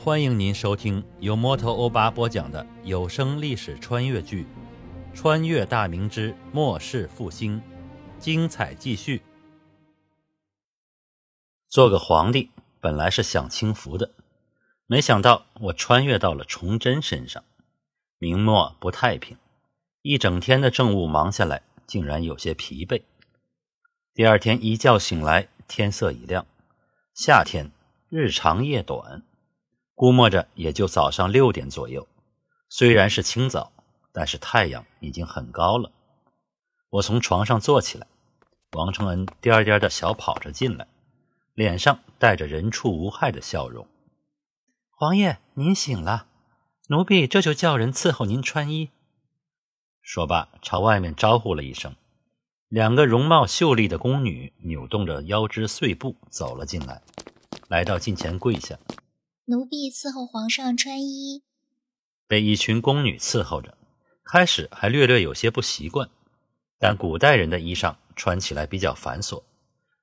欢迎您收听由摩托欧巴播讲的有声历史穿越剧《穿越大明之末世复兴》，精彩继续。做个皇帝本来是享清福的，没想到我穿越到了崇祯身上，明末不太平，一整天的政务忙下来，竟然有些疲惫。第二天一觉醒来，天色已亮，夏天日长夜短。估摸着也就早上六点左右，虽然是清早，但是太阳已经很高了。我从床上坐起来，王承恩颠颠的小跑着进来，脸上带着人畜无害的笑容。王爷，您醒了，奴婢这就叫人伺候您穿衣。说罢，朝外面招呼了一声，两个容貌秀丽的宫女扭动着腰肢碎步走了进来，来到近前跪下。奴婢伺候皇上穿衣，被一群宫女伺候着，开始还略略有些不习惯，但古代人的衣裳穿起来比较繁琐，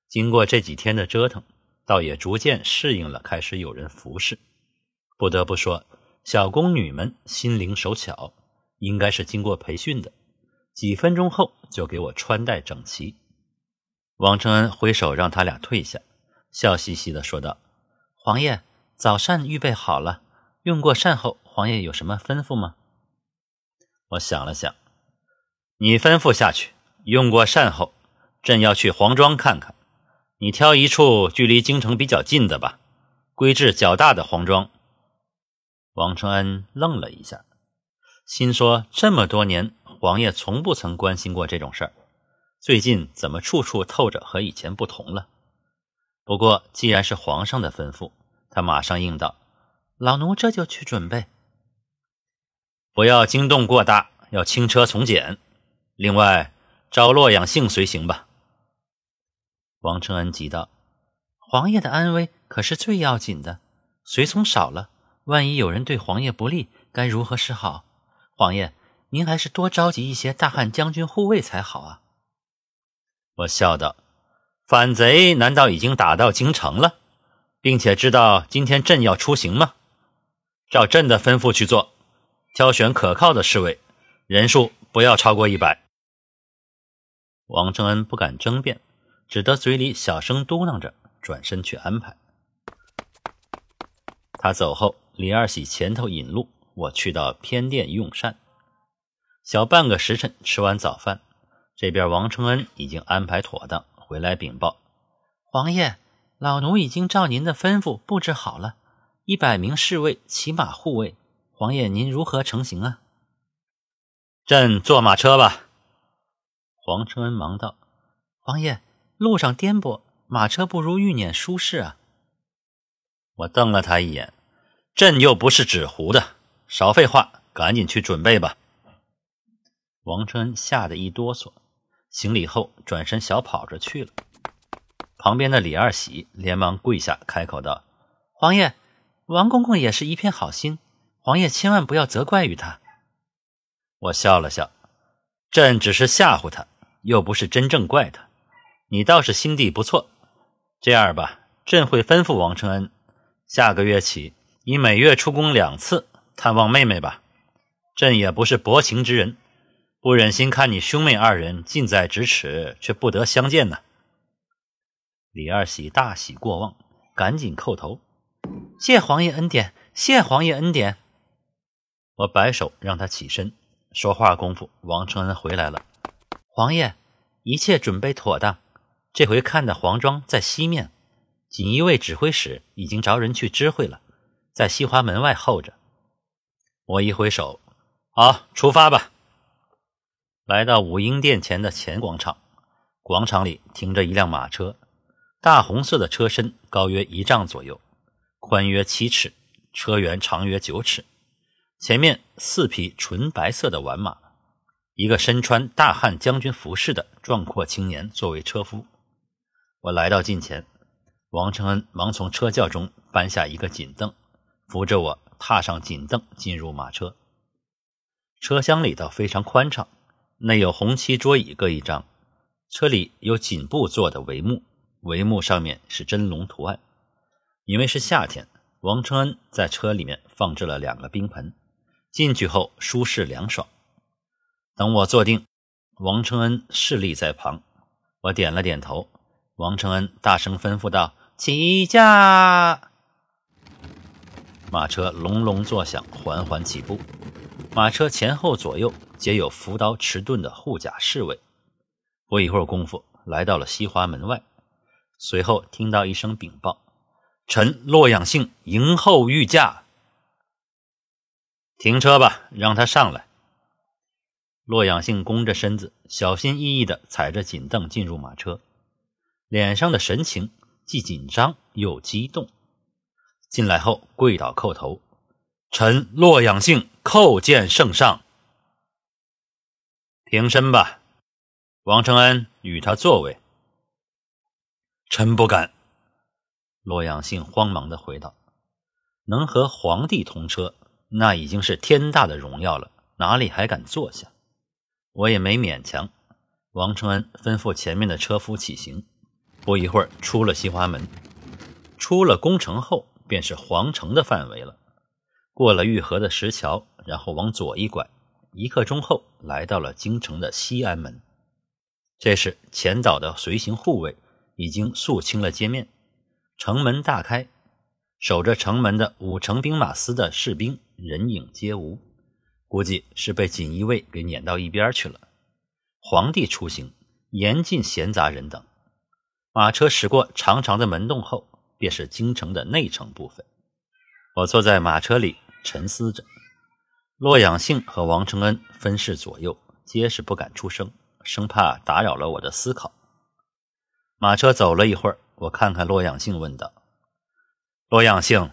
经过这几天的折腾，倒也逐渐适应了，开始有人服侍。不得不说，小宫女们心灵手巧，应该是经过培训的，几分钟后就给我穿戴整齐。王承恩挥手让他俩退下，笑嘻嘻的说道：“皇爷。”早膳预备好了，用过膳后，皇爷有什么吩咐吗？我想了想，你吩咐下去。用过膳后，朕要去黄庄看看，你挑一处距离京城比较近的吧，规制较大的黄庄。王承恩愣了一下，心说：这么多年，皇爷从不曾关心过这种事儿，最近怎么处处透着和以前不同了？不过既然是皇上的吩咐。他马上应道：“老奴这就去准备。不要惊动过大，要轻车从简。另外，找洛阳杏随行吧。”王承恩急道：“皇爷的安危可是最要紧的，随从少了，万一有人对皇爷不利，该如何是好？皇爷，您还是多召集一些大汉将军护卫才好啊！”我笑道：“反贼难道已经打到京城了？”并且知道今天朕要出行吗？照朕的吩咐去做，挑选可靠的侍卫，人数不要超过一百。王承恩不敢争辩，只得嘴里小声嘟囔着，转身去安排。他走后，李二喜前头引路，我去到偏殿用膳。小半个时辰，吃完早饭，这边王承恩已经安排妥当，回来禀报：王爷。老奴已经照您的吩咐布置好了，一百名侍卫骑马护卫。皇爷，您如何成行啊？朕坐马车吧。黄承恩忙道：“皇爷，路上颠簸，马车不如御辇舒适啊。”我瞪了他一眼：“朕又不是纸糊的，少废话，赶紧去准备吧。”王承恩吓得一哆嗦，行礼后转身小跑着去了。旁边的李二喜连忙跪下，开口道：“皇爷，王公公也是一片好心，皇爷千万不要责怪于他。”我笑了笑：“朕只是吓唬他，又不是真正怪他。你倒是心地不错。这样吧，朕会吩咐王承恩，下个月起，你每月出宫两次探望妹妹吧。朕也不是薄情之人，不忍心看你兄妹二人近在咫尺，却不得相见呢。”李二喜大喜过望，赶紧叩头：“谢皇爷恩典，谢皇爷恩典。”我摆手让他起身。说话功夫，王承恩回来了。皇爷，一切准备妥当。这回看的黄庄在西面，锦衣卫指挥使已经着人去知会了，在西华门外候着。我一挥手：“好，出发吧。”来到武英殿前的前广场，广场里停着一辆马车。大红色的车身高约一丈左右，宽约七尺，车辕长约九尺。前面四匹纯白色的完马，一个身穿大汉将军服饰的壮阔青年作为车夫。我来到近前，王承恩忙从车轿中搬下一个锦凳，扶着我踏上锦凳，进入马车。车厢里倒非常宽敞，内有红漆桌椅各一张，车里有锦布做的帷幕。帷幕上面是真龙图案，因为是夏天，王承恩在车里面放置了两个冰盆，进去后舒适凉爽。等我坐定，王承恩侍立在旁，我点了点头。王承恩大声吩咐道：“起驾！”马车隆隆作响，缓缓起步。马车前后左右皆有扶刀持盾的护甲侍卫。不一会儿功夫，来到了西华门外。随后听到一声禀报：“臣洛阳信迎候御驾。”停车吧，让他上来。洛阳信弓着身子，小心翼翼地踩着锦凳进入马车，脸上的神情既紧张又激动。进来后跪倒叩头。臣洛阳信叩见圣上。平身吧，王承恩与他座位。臣不敢。洛阳信慌忙的回道：“能和皇帝同车，那已经是天大的荣耀了，哪里还敢坐下？”我也没勉强。王承恩吩咐前面的车夫起行。不一会儿，出了西华门，出了宫城后，便是皇城的范围了。过了御河的石桥，然后往左一拐，一刻钟后来到了京城的西安门。这时，前岛的随行护卫已经肃清了街面，城门大开，守着城门的五城兵马司的士兵人影皆无，估计是被锦衣卫给撵到一边去了。皇帝出行，严禁闲杂人等。马车驶过长长的门洞后，便是京城的内城部分。我坐在马车里。沉思着，洛阳信和王承恩分饰左右，皆是不敢出声，生怕打扰了我的思考。马车走了一会儿，我看看洛阳信，问道：“洛阳信，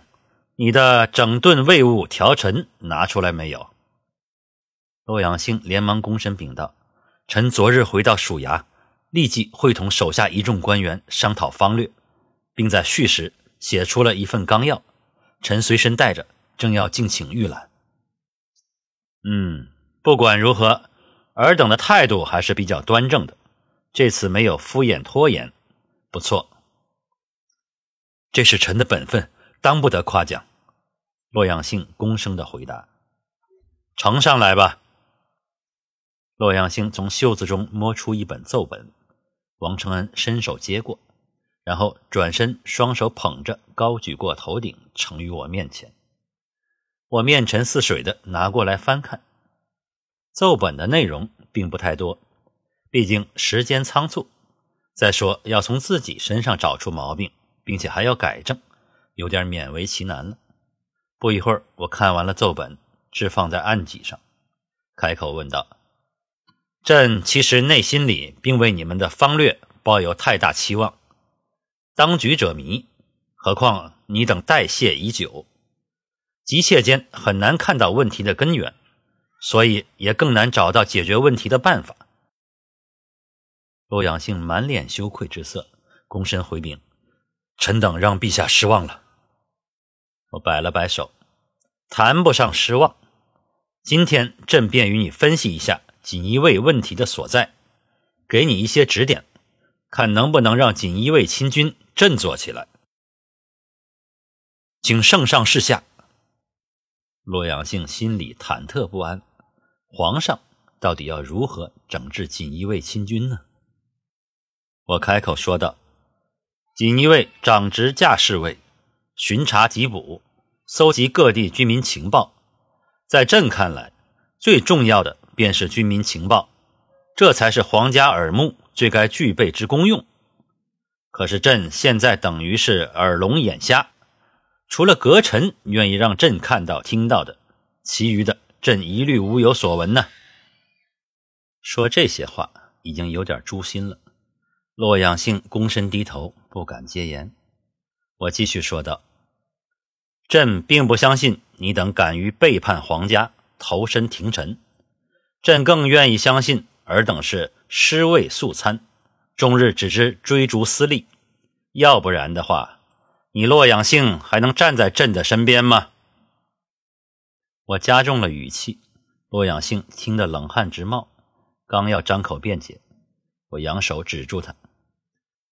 你的整顿卫务条陈拿出来没有？”洛阳信连忙躬身禀道：“臣昨日回到署衙，立即会同手下一众官员商讨方略，并在序时写出了一份纲要，臣随身带着。”正要敬请预览。嗯，不管如何，尔等的态度还是比较端正的，这次没有敷衍拖延，不错。这是臣的本分，当不得夸奖。洛阳兴躬声的回答：“呈上来吧。”洛阳兴从袖子中摸出一本奏本，王承恩伸手接过，然后转身，双手捧着，高举过头顶，呈于我面前。我面沉似水的拿过来翻看，奏本的内容并不太多，毕竟时间仓促。再说要从自己身上找出毛病，并且还要改正，有点勉为其难了。不一会儿，我看完了奏本，置放在案几上，开口问道：“朕其实内心里并未你们的方略抱有太大期望。当局者迷，何况你等代谢已久。”急切间很难看到问题的根源，所以也更难找到解决问题的办法。洛阳兴满脸羞愧之色，躬身回禀：“臣等让陛下失望了。”我摆了摆手，谈不上失望。今天朕便与你分析一下锦衣卫问题的所在，给你一些指点，看能不能让锦衣卫亲军振作起来。请圣上示下。洛阳兴心里忐忑不安，皇上到底要如何整治锦衣卫亲军呢？我开口说道：“锦衣卫长职驾侍卫，巡查缉捕，搜集各地军民情报。在朕看来，最重要的便是军民情报，这才是皇家耳目最该具备之功用。可是朕现在等于是耳聋眼瞎。”除了阁臣愿意让朕看到、听到的，其余的朕一律无有所闻呢。说这些话已经有点诛心了。洛阳兴躬身低头，不敢接言。我继续说道：“朕并不相信你等敢于背叛皇家，投身廷臣。朕更愿意相信尔等是尸位素餐，终日只知追逐私利。要不然的话。”你洛阳兴还能站在朕的身边吗？我加重了语气，洛阳兴听得冷汗直冒，刚要张口辩解，我扬手止住他。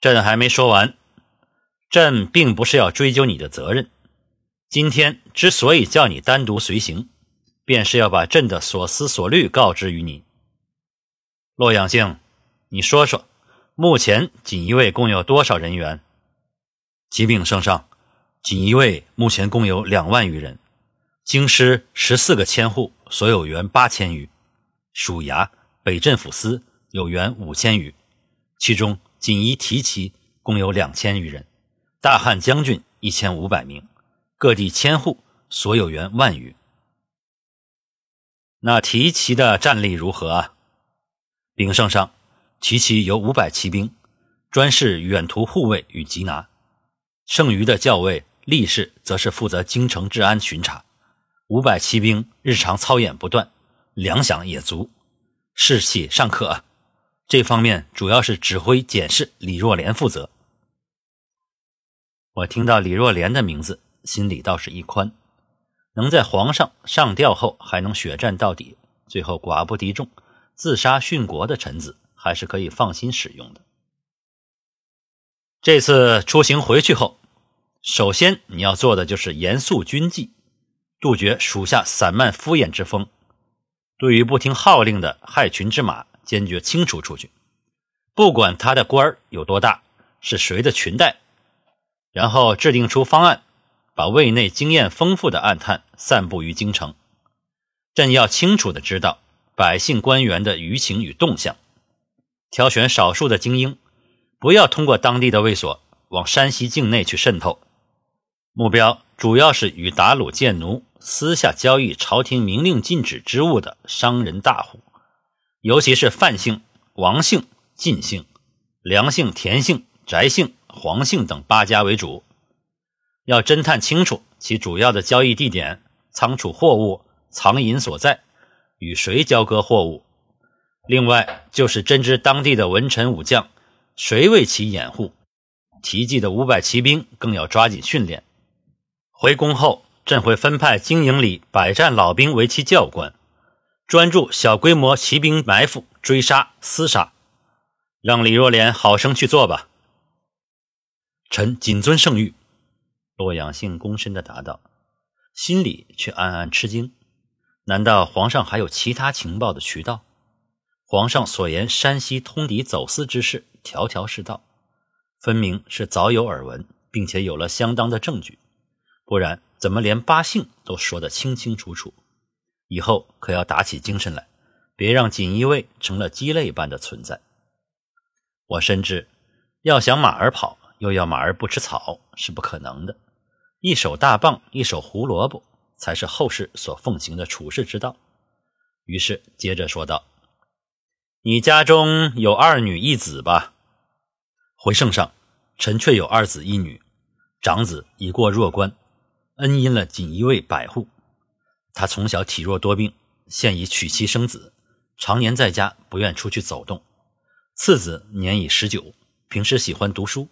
朕还没说完，朕并不是要追究你的责任，今天之所以叫你单独随行，便是要把朕的所思所虑告知于你。洛阳性，你说说，目前锦衣卫共有多少人员？启禀圣上，锦衣卫目前共有两万余人，京师十四个千户所有员八千余，属衙、北镇抚司有员五千余，其中锦衣提旗共有两千余人，大汉将军一千五百名，各地千户所有员万余。那提旗的战力如何啊？禀圣上，提旗有五百骑兵，专事远途护卫与缉拿。剩余的校尉、力士则是负责京城治安巡查。五百骑兵日常操演不断，粮饷也足，士气尚可。啊这方面主要是指挥检视李若莲负责。我听到李若莲的名字，心里倒是一宽。能在皇上上吊后还能血战到底，最后寡不敌众，自杀殉国的臣子，还是可以放心使用的。这次出行回去后。首先，你要做的就是严肃军纪，杜绝属下散漫敷衍之风。对于不听号令的害群之马，坚决清除出去，不管他的官儿有多大，是谁的裙带。然后制定出方案，把卫内经验丰富的暗探散布于京城。朕要清楚的知道百姓官员的舆情与动向，挑选少数的精英，不要通过当地的卫所往山西境内去渗透。目标主要是与打虏贱奴、私下交易朝廷明令禁止之物的商人大户，尤其是范姓、王姓、晋姓、梁姓、田姓、翟姓、黄姓等八家为主，要侦探清楚其主要的交易地点、仓储货物、藏银所在、与谁交割货物。另外，就是侦知当地的文臣武将，谁为其掩护。提记的五百骑兵更要抓紧训练。回宫后，朕会分派经营里百战老兵为其教官，专注小规模骑兵埋伏、追杀、厮杀，让李若莲好生去做吧。臣谨遵圣谕。洛阳性躬身的答道，心里却暗暗吃惊：难道皇上还有其他情报的渠道？皇上所言山西通敌走私之事，条条是道，分明是早有耳闻，并且有了相当的证据。不然，怎么连八姓都说得清清楚楚？以后可要打起精神来，别让锦衣卫成了鸡肋般的存在。我深知，要想马儿跑，又要马儿不吃草，是不可能的。一手大棒，一手胡萝卜，才是后世所奉行的处世之道。于是接着说道：“你家中有二女一子吧？”回圣上，臣却有二子一女，长子已过弱冠。恩荫了锦衣卫百户，他从小体弱多病，现已娶妻生子，常年在家不愿出去走动。次子年已十九，平时喜欢读书，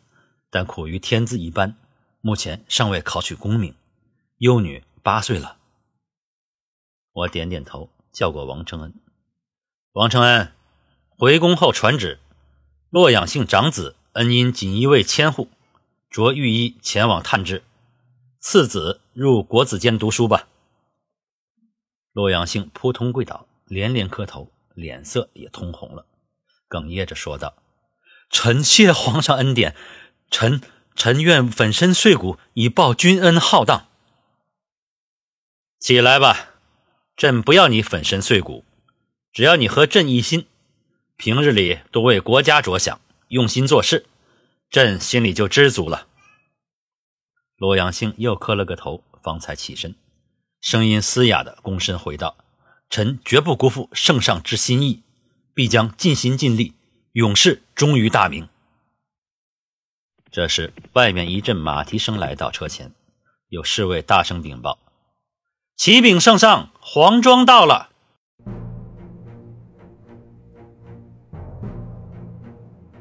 但苦于天资一般，目前尚未考取功名。幼女八岁了。我点点头，叫过王承恩。王承恩，回宫后传旨，洛阳姓长子恩荫锦衣卫千户，着御医前往探治。次子入国子监读书吧。洛阳兴扑通跪倒，连连磕头，脸色也通红了，哽咽着说道：“臣谢皇上恩典，臣臣愿粉身碎骨以报君恩浩荡。”起来吧，朕不要你粉身碎骨，只要你和朕一心，平日里多为国家着想，用心做事，朕心里就知足了。洛阳兴又磕了个头，方才起身，声音嘶哑的躬身回道：“臣绝不辜负圣上之心意，必将尽心尽力，永世忠于大明。”这时，外面一阵马蹄声来到车前，有侍卫大声禀报：“启禀圣上，黄庄到了。”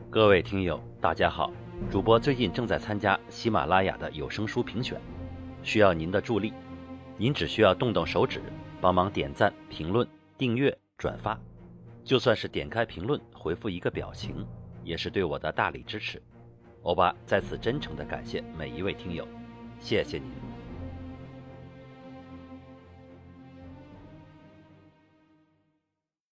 各位听友，大家好。主播最近正在参加喜马拉雅的有声书评选，需要您的助力。您只需要动动手指，帮忙点赞、评论、订阅、转发。就算是点开评论回复一个表情，也是对我的大力支持。欧巴在此真诚的感谢每一位听友，谢谢您。